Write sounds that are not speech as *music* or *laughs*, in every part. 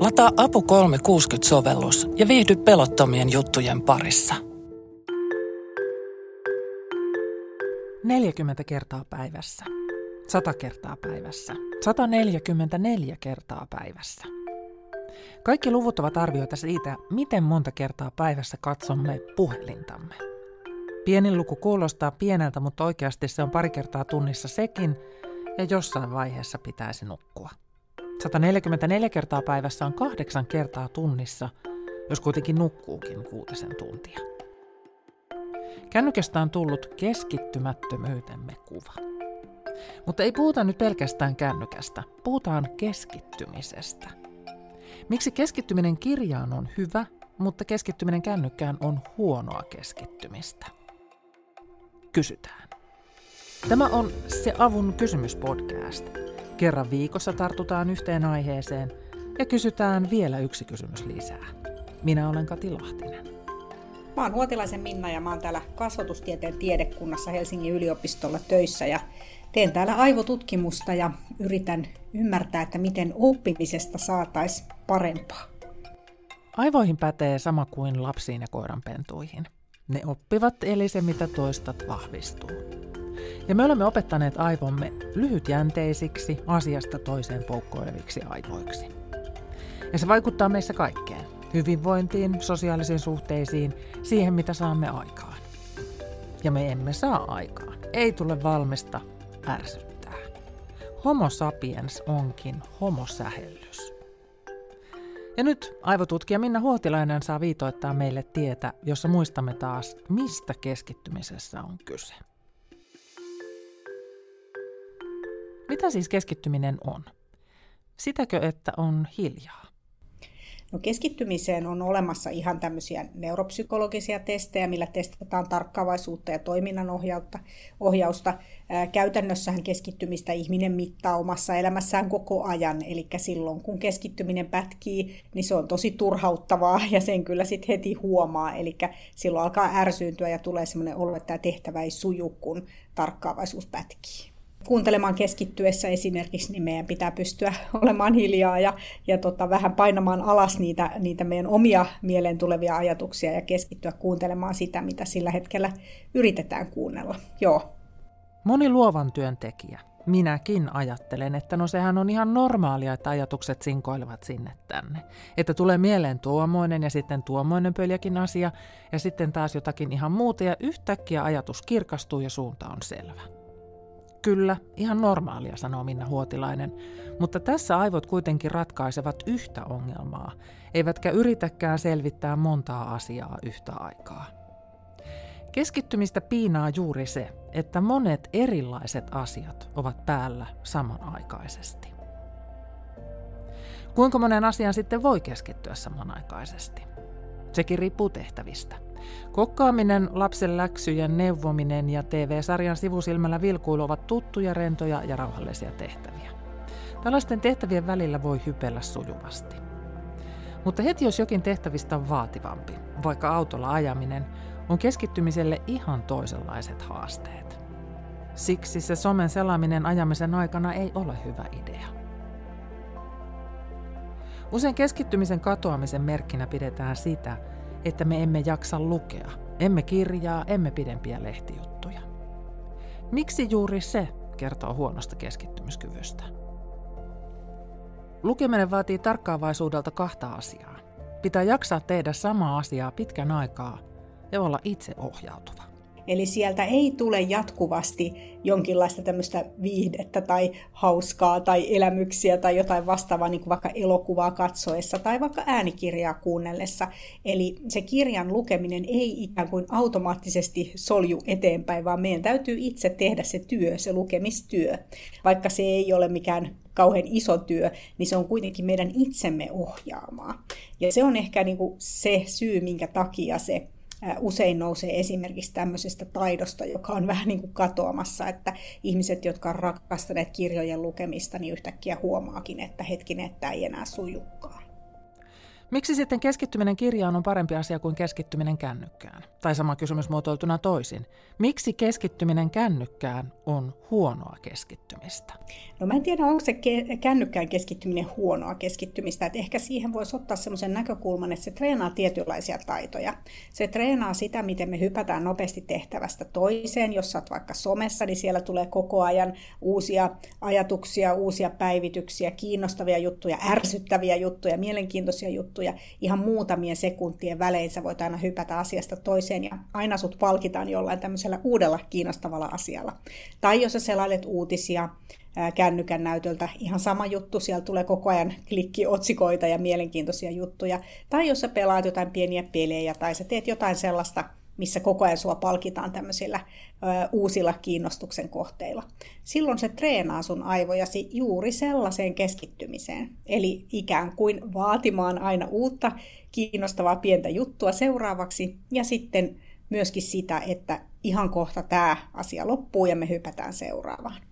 Lataa Apu 360-sovellus ja viihdy pelottomien juttujen parissa. 40 kertaa päivässä. 100 kertaa päivässä. 144 kertaa päivässä. Kaikki luvut ovat arvioita siitä, miten monta kertaa päivässä katsomme puhelintamme. Pienin luku kuulostaa pieneltä, mutta oikeasti se on pari kertaa tunnissa sekin, ja jossain vaiheessa pitäisi nukkua. 144 kertaa päivässä on kahdeksan kertaa tunnissa, jos kuitenkin nukkuukin kuutisen tuntia. Kännykästä on tullut keskittymättömyytemme kuva. Mutta ei puhuta nyt pelkästään kännykästä, puhutaan keskittymisestä. Miksi keskittyminen kirjaan on hyvä, mutta keskittyminen kännykkään on huonoa keskittymistä? Kysytään. Tämä on se Avun kysymyspodcast. Kerran viikossa tartutaan yhteen aiheeseen ja kysytään vielä yksi kysymys lisää. Minä olen Kati Lahtinen. Mä oon Huotilaisen Minna ja mä oon täällä kasvatustieteen tiedekunnassa Helsingin yliopistolla töissä ja teen täällä aivotutkimusta ja yritän ymmärtää, että miten oppimisesta saataisiin parempaa. Aivoihin pätee sama kuin lapsiin ja koiranpentuihin. Ne oppivat, eli se mitä toistat vahvistuu. Ja me olemme opettaneet aivomme lyhytjänteisiksi, asiasta toiseen poukkoileviksi aivoiksi. Ja se vaikuttaa meissä kaikkeen. Hyvinvointiin, sosiaalisiin suhteisiin, siihen mitä saamme aikaan. Ja me emme saa aikaan. Ei tule valmista, ärsyttää. Homo sapiens onkin homosähellys. Ja nyt aivotutkija Minna Huotilainen saa viitoittaa meille tietä, jossa muistamme taas, mistä keskittymisessä on kyse. Mitä siis keskittyminen on? Sitäkö, että on hiljaa? No keskittymiseen on olemassa ihan tämmöisiä neuropsykologisia testejä, millä testataan tarkkaavaisuutta ja toiminnan ohjausta. Käytännössähän keskittymistä ihminen mittaa omassa elämässään koko ajan, eli silloin kun keskittyminen pätkii, niin se on tosi turhauttavaa *laughs* ja sen kyllä sitten heti huomaa, eli silloin alkaa ärsyyntyä ja tulee semmoinen olo, että tämä tehtävä ei suju, kun tarkkaavaisuus pätkii kuuntelemaan keskittyessä esimerkiksi, niin meidän pitää pystyä *laughs* olemaan hiljaa ja, ja tota, vähän painamaan alas niitä, niitä meidän omia mieleen tulevia ajatuksia ja keskittyä kuuntelemaan sitä, mitä sillä hetkellä yritetään kuunnella. Joo. Moni luovan työntekijä, minäkin ajattelen, että no sehän on ihan normaalia, että ajatukset sinkoilevat sinne tänne. Että tulee mieleen tuomoinen ja sitten tuomoinen pöljäkin asia ja sitten taas jotakin ihan muuta ja yhtäkkiä ajatus kirkastuu ja suunta on selvä. Kyllä, ihan normaalia, sanoo Minna Huotilainen, mutta tässä aivot kuitenkin ratkaisevat yhtä ongelmaa, eivätkä yritäkään selvittää montaa asiaa yhtä aikaa. Keskittymistä piinaa juuri se, että monet erilaiset asiat ovat päällä samanaikaisesti. Kuinka monen asian sitten voi keskittyä samanaikaisesti? Sekin riippuu tehtävistä – Kokkaaminen, lapsen läksyjen neuvominen ja TV-sarjan sivusilmällä vilkuilu ovat tuttuja, rentoja ja rauhallisia tehtäviä. Tällaisten tehtävien välillä voi hypellä sujuvasti. Mutta heti jos jokin tehtävistä on vaativampi, vaikka autolla ajaminen, on keskittymiselle ihan toisenlaiset haasteet. Siksi se somen selaaminen ajamisen aikana ei ole hyvä idea. Usein keskittymisen katoamisen merkkinä pidetään sitä, että me emme jaksa lukea, emme kirjaa, emme pidempiä lehtijuttuja. Miksi juuri se kertoo huonosta keskittymiskyvystä? Lukeminen vaatii tarkkaavaisuudelta kahta asiaa. Pitää jaksaa tehdä samaa asiaa pitkän aikaa ja olla itse ohjautuva. Eli sieltä ei tule jatkuvasti jonkinlaista tämmöistä viihdettä tai hauskaa tai elämyksiä tai jotain vastaavaa, niin kuin vaikka elokuvaa katsoessa tai vaikka äänikirjaa kuunnellessa. Eli se kirjan lukeminen ei ikään kuin automaattisesti solju eteenpäin, vaan meidän täytyy itse tehdä se työ, se lukemistyö. Vaikka se ei ole mikään kauhean iso työ, niin se on kuitenkin meidän itsemme ohjaamaa. Ja se on ehkä niin kuin se syy, minkä takia se usein nousee esimerkiksi tämmöisestä taidosta, joka on vähän niin kuin katoamassa, että ihmiset, jotka on rakastaneet kirjojen lukemista, niin yhtäkkiä huomaakin, että hetkinen, että ei enää sujukkaan. Miksi sitten keskittyminen kirjaan on parempi asia kuin keskittyminen kännykkään? Tai sama kysymys muotoiltuna toisin. Miksi keskittyminen kännykkään on huonoa keskittymistä? No mä en tiedä, onko se ke- kännykkään keskittyminen huonoa keskittymistä. Et ehkä siihen voisi ottaa semmoisen näkökulman, että se treenaa tietynlaisia taitoja. Se treenaa sitä, miten me hypätään nopeasti tehtävästä toiseen. Jos oot vaikka somessa, niin siellä tulee koko ajan uusia ajatuksia, uusia päivityksiä, kiinnostavia juttuja, ärsyttäviä juttuja, mielenkiintoisia juttuja. Ihan muutamien sekuntien välein sä voit aina hypätä asiasta toiseen ja aina sut palkitaan jollain tämmöisellä uudella kiinnostavalla asialla. Tai jos sä selailet uutisia, kännykän näytöltä. Ihan sama juttu, siellä tulee koko ajan klikkiotsikoita ja mielenkiintoisia juttuja. Tai jos sä pelaat jotain pieniä pelejä tai sä teet jotain sellaista, missä koko ajan sua palkitaan tämmöisillä ö, uusilla kiinnostuksen kohteilla. Silloin se treenaa sun aivojasi juuri sellaiseen keskittymiseen. Eli ikään kuin vaatimaan aina uutta kiinnostavaa pientä juttua seuraavaksi ja sitten myöskin sitä, että ihan kohta tämä asia loppuu ja me hypätään seuraavaan.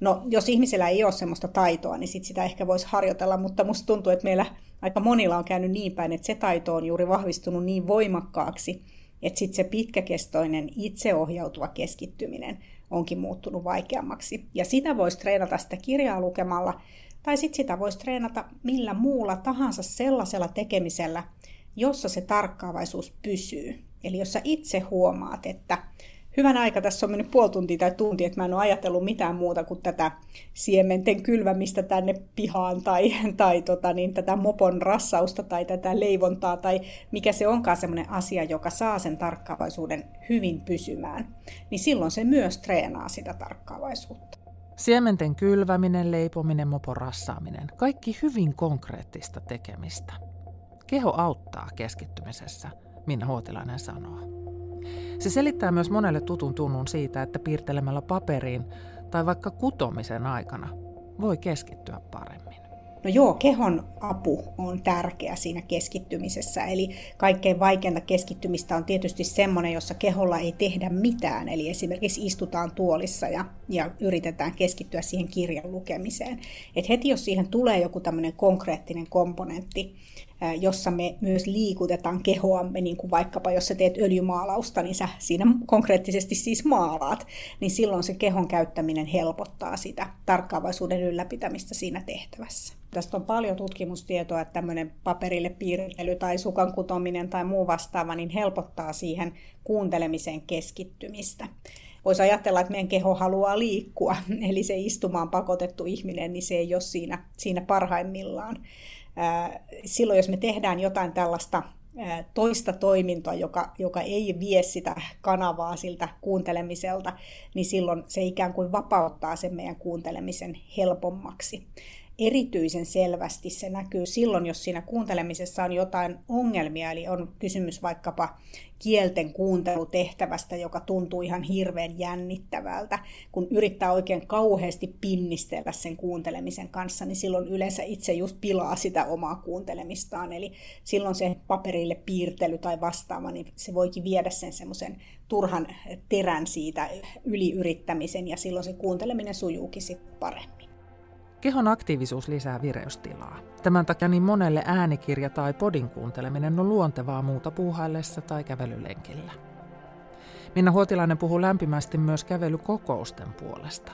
No, jos ihmisellä ei ole sellaista taitoa, niin sit sitä ehkä voisi harjoitella, mutta musta tuntuu, että meillä aika monilla on käynyt niin päin, että se taito on juuri vahvistunut niin voimakkaaksi, että sitten se pitkäkestoinen itseohjautuva keskittyminen onkin muuttunut vaikeammaksi. Ja sitä voisi treenata sitä kirjaa lukemalla, tai sitten sitä voisi treenata millä muulla tahansa sellaisella tekemisellä, jossa se tarkkaavaisuus pysyy. Eli jos sä itse huomaat, että hyvän aika tässä on mennyt puoli tuntia tai tunti, että mä en ole ajatellut mitään muuta kuin tätä siementen kylvämistä tänne pihaan tai, tai tota, niin, tätä mopon rassausta tai tätä leivontaa tai mikä se onkaan semmoinen asia, joka saa sen tarkkaavaisuuden hyvin pysymään, niin silloin se myös treenaa sitä tarkkaavaisuutta. Siementen kylväminen, leipominen, mopon rassaaminen, kaikki hyvin konkreettista tekemistä. Keho auttaa keskittymisessä, Minna Huotilainen sanoo. Se selittää myös monelle tutun tunnun siitä, että piirtelemällä paperiin tai vaikka kutomisen aikana voi keskittyä paremmin. No joo, kehon apu on tärkeä siinä keskittymisessä. Eli kaikkein vaikeinta keskittymistä on tietysti semmoinen, jossa keholla ei tehdä mitään. Eli esimerkiksi istutaan tuolissa ja, ja yritetään keskittyä siihen kirjan lukemiseen. Et heti jos siihen tulee joku tämmöinen konkreettinen komponentti, jossa me myös liikutetaan kehoamme, niin kuin vaikkapa jos sä teet öljymaalausta, niin sä siinä konkreettisesti siis maalaat, niin silloin se kehon käyttäminen helpottaa sitä tarkkaavaisuuden ylläpitämistä siinä tehtävässä. Tästä on paljon tutkimustietoa, että tämmöinen paperille piirtely tai sukan kutominen tai muu vastaava, niin helpottaa siihen kuuntelemiseen keskittymistä voisi ajatella, että meidän keho haluaa liikkua, *laughs* eli se istumaan pakotettu ihminen, niin se ei ole siinä, siinä parhaimmillaan silloin, jos me tehdään jotain tällaista toista toimintoa, joka, joka ei vie sitä kanavaa siltä kuuntelemiselta, niin silloin se ikään kuin vapauttaa sen meidän kuuntelemisen helpommaksi. Erityisen selvästi se näkyy silloin, jos siinä kuuntelemisessa on jotain ongelmia, eli on kysymys vaikkapa kielten kuuntelutehtävästä, joka tuntuu ihan hirveän jännittävältä. Kun yrittää oikein kauheasti pinnistellä sen kuuntelemisen kanssa, niin silloin yleensä itse just pilaa sitä omaa kuuntelemistaan. Eli silloin se paperille piirtely tai vastaava, niin se voikin viedä sen semmoisen turhan terän siitä yliyrittämisen, ja silloin se kuunteleminen sujuukin sitten paremmin. Kehon aktiivisuus lisää vireystilaa. Tämän takia niin monelle äänikirja tai podin kuunteleminen on luontevaa muuta puuhaillessa tai kävelylenkillä. Minna Huotilainen puhuu lämpimästi myös kävelykokousten puolesta.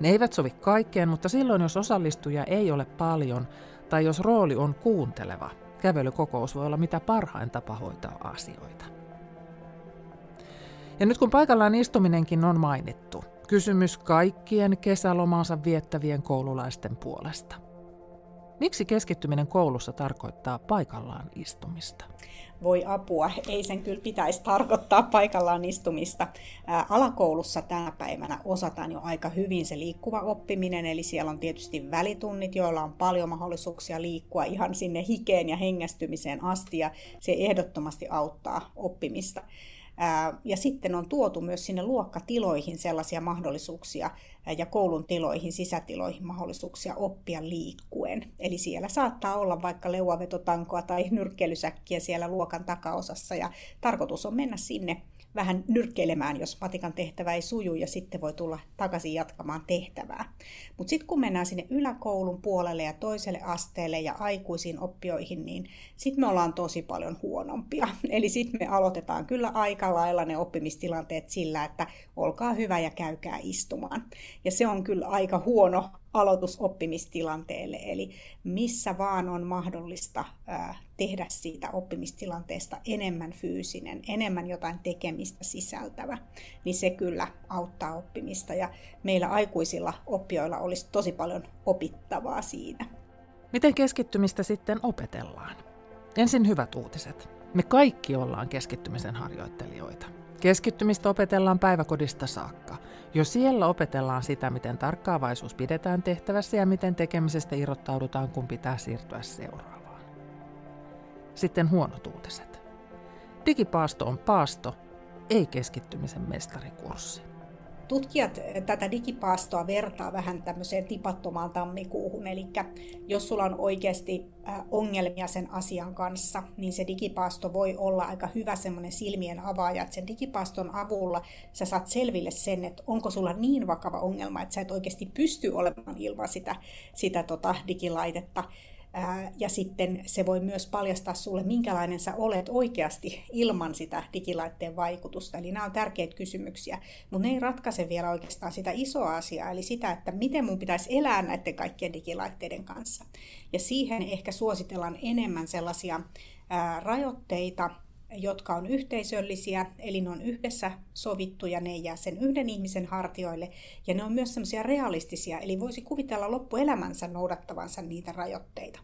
Ne eivät sovi kaikkeen, mutta silloin jos osallistuja ei ole paljon tai jos rooli on kuunteleva, kävelykokous voi olla mitä parhain tapa hoitaa asioita. Ja nyt kun paikallaan istuminenkin on mainittu, Kysymys kaikkien kesälomaansa viettävien koululaisten puolesta. Miksi keskittyminen koulussa tarkoittaa paikallaan istumista? Voi apua, ei sen kyllä pitäisi tarkoittaa paikallaan istumista. Ää, alakoulussa tänä päivänä osataan jo aika hyvin se liikkuva oppiminen, eli siellä on tietysti välitunnit, joilla on paljon mahdollisuuksia liikkua ihan sinne hikeen ja hengästymiseen asti, ja se ehdottomasti auttaa oppimista. Ja sitten on tuotu myös sinne luokkatiloihin sellaisia mahdollisuuksia ja koulun tiloihin, sisätiloihin mahdollisuuksia oppia liikkuen. Eli siellä saattaa olla vaikka leuavetotankoa tai nyrkkeilysäkkiä siellä luokan takaosassa ja tarkoitus on mennä sinne vähän nyrkkeilemään, jos matikan tehtävä ei suju, ja sitten voi tulla takaisin jatkamaan tehtävää. Mutta sitten kun mennään sinne yläkoulun puolelle ja toiselle asteelle ja aikuisiin oppioihin, niin sitten me ollaan tosi paljon huonompia. *laughs* Eli sitten me aloitetaan kyllä aika lailla ne oppimistilanteet sillä, että olkaa hyvä ja käykää istumaan. Ja se on kyllä aika huono aloitus oppimistilanteelle, eli missä vaan on mahdollista tehdä siitä oppimistilanteesta enemmän fyysinen, enemmän jotain tekemistä sisältävä, niin se kyllä auttaa oppimista. Ja meillä aikuisilla oppijoilla olisi tosi paljon opittavaa siinä. Miten keskittymistä sitten opetellaan? Ensin hyvät uutiset. Me kaikki ollaan keskittymisen harjoittelijoita. Keskittymistä opetellaan päiväkodista saakka. Jo siellä opetellaan sitä, miten tarkkaavaisuus pidetään tehtävässä ja miten tekemisestä irrottaudutaan, kun pitää siirtyä seuraavaan. Sitten huonot uutiset. Digipaasto on paasto, ei keskittymisen mestarikurssi. Tutkijat tätä digipaastoa vertaa vähän tämmöiseen tipattomaan tammikuuhun, eli jos sulla on oikeasti ongelmia sen asian kanssa, niin se digipaasto voi olla aika hyvä semmoinen silmien avaaja, että sen digipaaston avulla sä saat selville sen, että onko sulla niin vakava ongelma, että sä et oikeasti pysty olemaan ilman sitä, sitä tota digilaitetta ja sitten se voi myös paljastaa sulle, minkälainen sä olet oikeasti ilman sitä digilaitteen vaikutusta. Eli nämä on tärkeitä kysymyksiä, mutta ne ei ratkaise vielä oikeastaan sitä isoa asiaa, eli sitä, että miten mun pitäisi elää näiden kaikkien digilaitteiden kanssa. Ja siihen ehkä suositellaan enemmän sellaisia rajoitteita, jotka on yhteisöllisiä, eli ne on yhdessä sovittuja, ne ei jää sen yhden ihmisen hartioille, ja ne on myös semmoisia realistisia, eli voisi kuvitella loppuelämänsä noudattavansa niitä rajoitteita.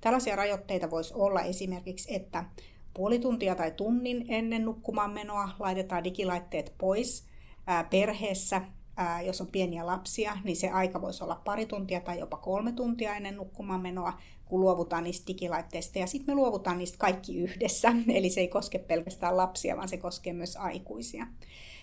Tällaisia rajoitteita voisi olla esimerkiksi, että puoli tuntia tai tunnin ennen nukkumaan menoa laitetaan digilaitteet pois perheessä jos on pieniä lapsia, niin se aika voisi olla pari tuntia tai jopa kolme tuntia ennen nukkumaan menoa, kun luovutaan niistä digilaitteista. Ja sitten me luovutaan niistä kaikki yhdessä, *laughs* eli se ei koske pelkästään lapsia, vaan se koskee myös aikuisia.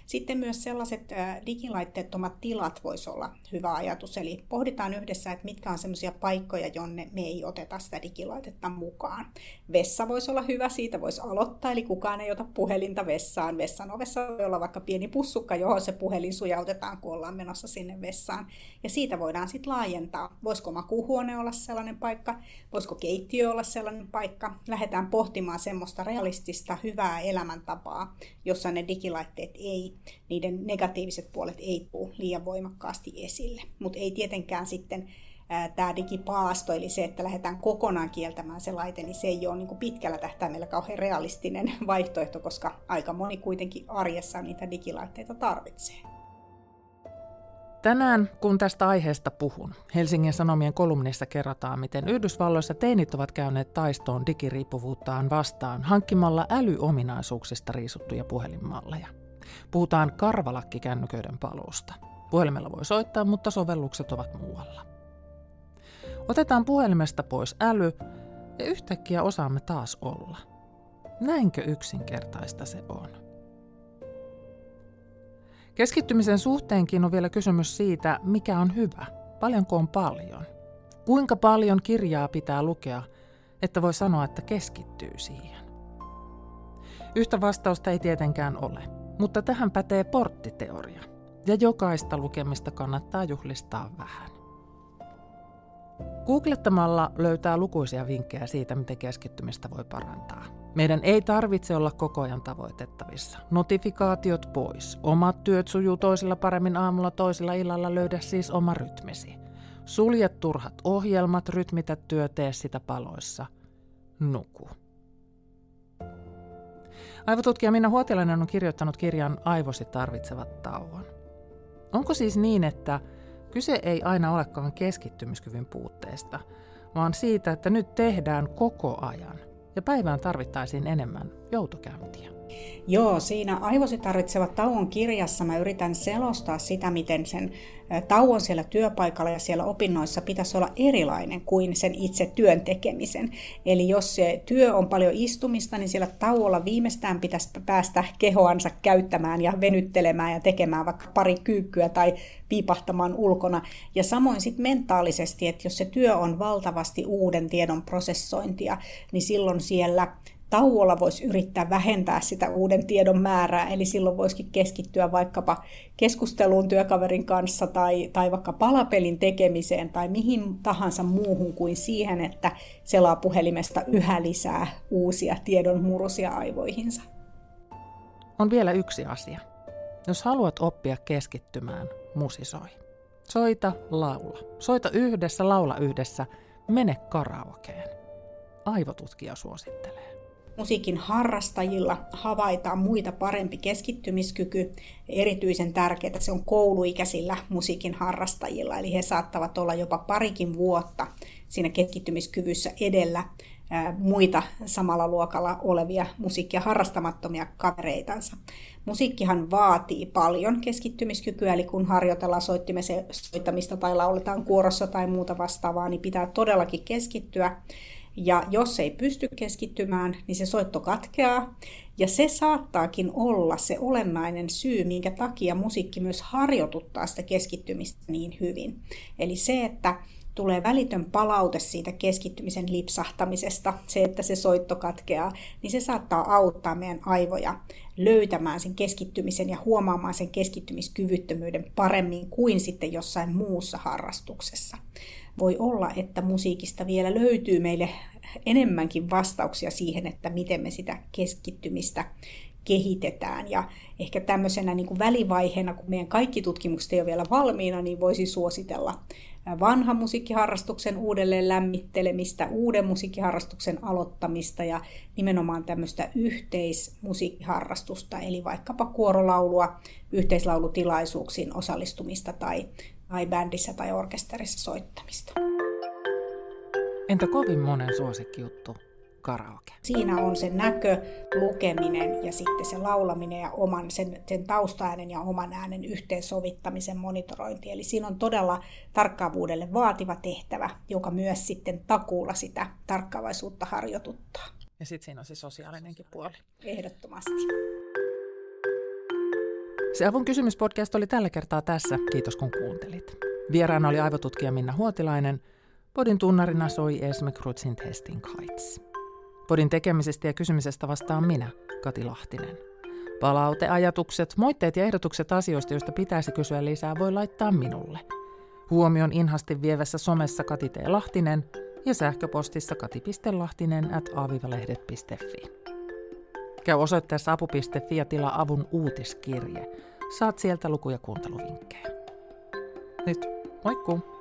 Sitten myös sellaiset digilaitteettomat tilat voisi olla hyvä ajatus, eli pohditaan yhdessä, että mitkä on sellaisia paikkoja, jonne me ei oteta sitä digilaitetta mukaan. Vessa voisi olla hyvä, siitä voisi aloittaa, eli kukaan ei ota puhelinta vessaan. Vessan ovessa voi olla vaikka pieni pussukka, johon se puhelin sujautetaan, kun ollaan menossa sinne vessaan. Ja siitä voidaan sitten laajentaa. Voisiko makuuhuone olla sellainen paikka, voisiko keittiö olla sellainen paikka. Lähdetään pohtimaan semmoista realistista, hyvää elämäntapaa, jossa ne digilaitteet ei niiden negatiiviset puolet ei tule liian voimakkaasti esille. Mutta ei tietenkään sitten tämä digipaasto, eli se, että lähdetään kokonaan kieltämään se laite, niin se ei ole niin pitkällä tähtäimellä kauhean realistinen *laughs* vaihtoehto, koska aika moni kuitenkin arjessa niitä digilaitteita tarvitsee. Tänään, kun tästä aiheesta puhun, Helsingin Sanomien kolumnissa kerrotaan, miten Yhdysvalloissa teinit ovat käyneet taistoon digiriippuvuuttaan vastaan hankkimalla älyominaisuuksista riisuttuja puhelinmalleja. Puhutaan karvalakkikännyköiden paluusta. Puhelimella voi soittaa, mutta sovellukset ovat muualla. Otetaan puhelimesta pois äly ja yhtäkkiä osaamme taas olla. Näinkö yksinkertaista se on? Keskittymisen suhteenkin on vielä kysymys siitä, mikä on hyvä. Paljonko on paljon? Kuinka paljon kirjaa pitää lukea, että voi sanoa, että keskittyy siihen? Yhtä vastausta ei tietenkään ole. Mutta tähän pätee porttiteoria, ja jokaista lukemista kannattaa juhlistaa vähän. Googlettamalla löytää lukuisia vinkkejä siitä, miten keskittymistä voi parantaa. Meidän ei tarvitse olla koko ajan tavoitettavissa. Notifikaatiot pois. Omat työt sujuu toisilla paremmin aamulla, toisilla illalla löydä siis oma rytmisi. Sulje turhat ohjelmat, rytmitä työ, tee sitä paloissa. Nuku. Aivotutkija Minna Huotilainen on kirjoittanut kirjan Aivosi tarvitsevat tauon. Onko siis niin, että kyse ei aina olekaan keskittymiskyvyn puutteesta, vaan siitä, että nyt tehdään koko ajan ja päivään tarvittaisiin enemmän joutokäyntiä? Joo, siinä Aivosi tarvitsevat tauon kirjassa mä yritän selostaa sitä, miten sen tauon siellä työpaikalla ja siellä opinnoissa pitäisi olla erilainen kuin sen itse työn tekemisen. Eli jos se työ on paljon istumista, niin siellä tauolla viimeistään pitäisi päästä kehoansa käyttämään ja venyttelemään ja tekemään vaikka pari kyykkyä tai piipahtamaan ulkona. Ja samoin sitten mentaalisesti, että jos se työ on valtavasti uuden tiedon prosessointia, niin silloin siellä tauolla voisi yrittää vähentää sitä uuden tiedon määrää, eli silloin voisikin keskittyä vaikkapa keskusteluun työkaverin kanssa tai, tai vaikka palapelin tekemiseen tai mihin tahansa muuhun kuin siihen, että selaa puhelimesta yhä lisää uusia tiedon murusia aivoihinsa. On vielä yksi asia. Jos haluat oppia keskittymään, musisoi. Soita, laula. Soita yhdessä, laula yhdessä. Mene karaokeen. Aivotutkija suosittelee. Musiikin harrastajilla havaitaan muita parempi keskittymiskyky. Erityisen tärkeää se on kouluikäisillä musiikin harrastajilla, eli he saattavat olla jopa parikin vuotta siinä keskittymiskyvyssä edellä muita samalla luokalla olevia musiikkia harrastamattomia kavereitansa. Musiikkihan vaatii paljon keskittymiskykyä, eli kun harjoitellaan soittamista tai lauletaan kuorossa tai muuta vastaavaa, niin pitää todellakin keskittyä. Ja jos ei pysty keskittymään, niin se soitto katkeaa. Ja se saattaakin olla se olennainen syy, minkä takia musiikki myös harjoituttaa sitä keskittymistä niin hyvin. Eli se, että tulee välitön palaute siitä keskittymisen lipsahtamisesta, se, että se soitto katkeaa, niin se saattaa auttaa meidän aivoja löytämään sen keskittymisen ja huomaamaan sen keskittymiskyvyttömyyden paremmin kuin sitten jossain muussa harrastuksessa. Voi olla, että musiikista vielä löytyy meille enemmänkin vastauksia siihen, että miten me sitä keskittymistä kehitetään. Ja ehkä tämmöisenä niin kuin välivaiheena, kun meidän kaikki tutkimukset ei ole vielä valmiina, niin voisi suositella vanhan musiikkiharrastuksen uudelleen lämmittelemistä, uuden musiikkiharrastuksen aloittamista ja nimenomaan tämmöistä yhteismusiikkiharrastusta, eli vaikkapa kuorolaulua, yhteislaulutilaisuuksiin osallistumista tai, tai bändissä tai orkesterissa soittamista. Entä kovin monen suosikkijuttu? karaoke? Siinä on se näkö, lukeminen ja sitten se laulaminen ja oman, sen, sen taustaäänen ja oman äänen yhteensovittamisen monitorointi. Eli siinä on todella tarkkaavuudelle vaativa tehtävä, joka myös sitten takuulla sitä tarkkaavaisuutta harjoituttaa. Ja sitten siinä on se sosiaalinenkin puoli. Ehdottomasti. Se Avun kysymyspodcast oli tällä kertaa tässä. Kiitos kun kuuntelit. Vieraana oli aivotutkija Minna Huotilainen. Podin tunnarina soi Esme Krutsin Testing Heights. Podin tekemisestä ja kysymisestä vastaan minä, Kati Lahtinen. Palaute, ajatukset, moitteet ja ehdotukset asioista, joista pitäisi kysyä lisää, voi laittaa minulle. Huomion inhasti vievässä somessa Kati T. Lahtinen ja sähköpostissa kati.lahtinen at aavivalehdet.fi. Käy osoitteessa apu.fi ja tilaa avun uutiskirje. Saat sieltä luku- ja kuunteluvinkkejä. Nyt, moikkuu!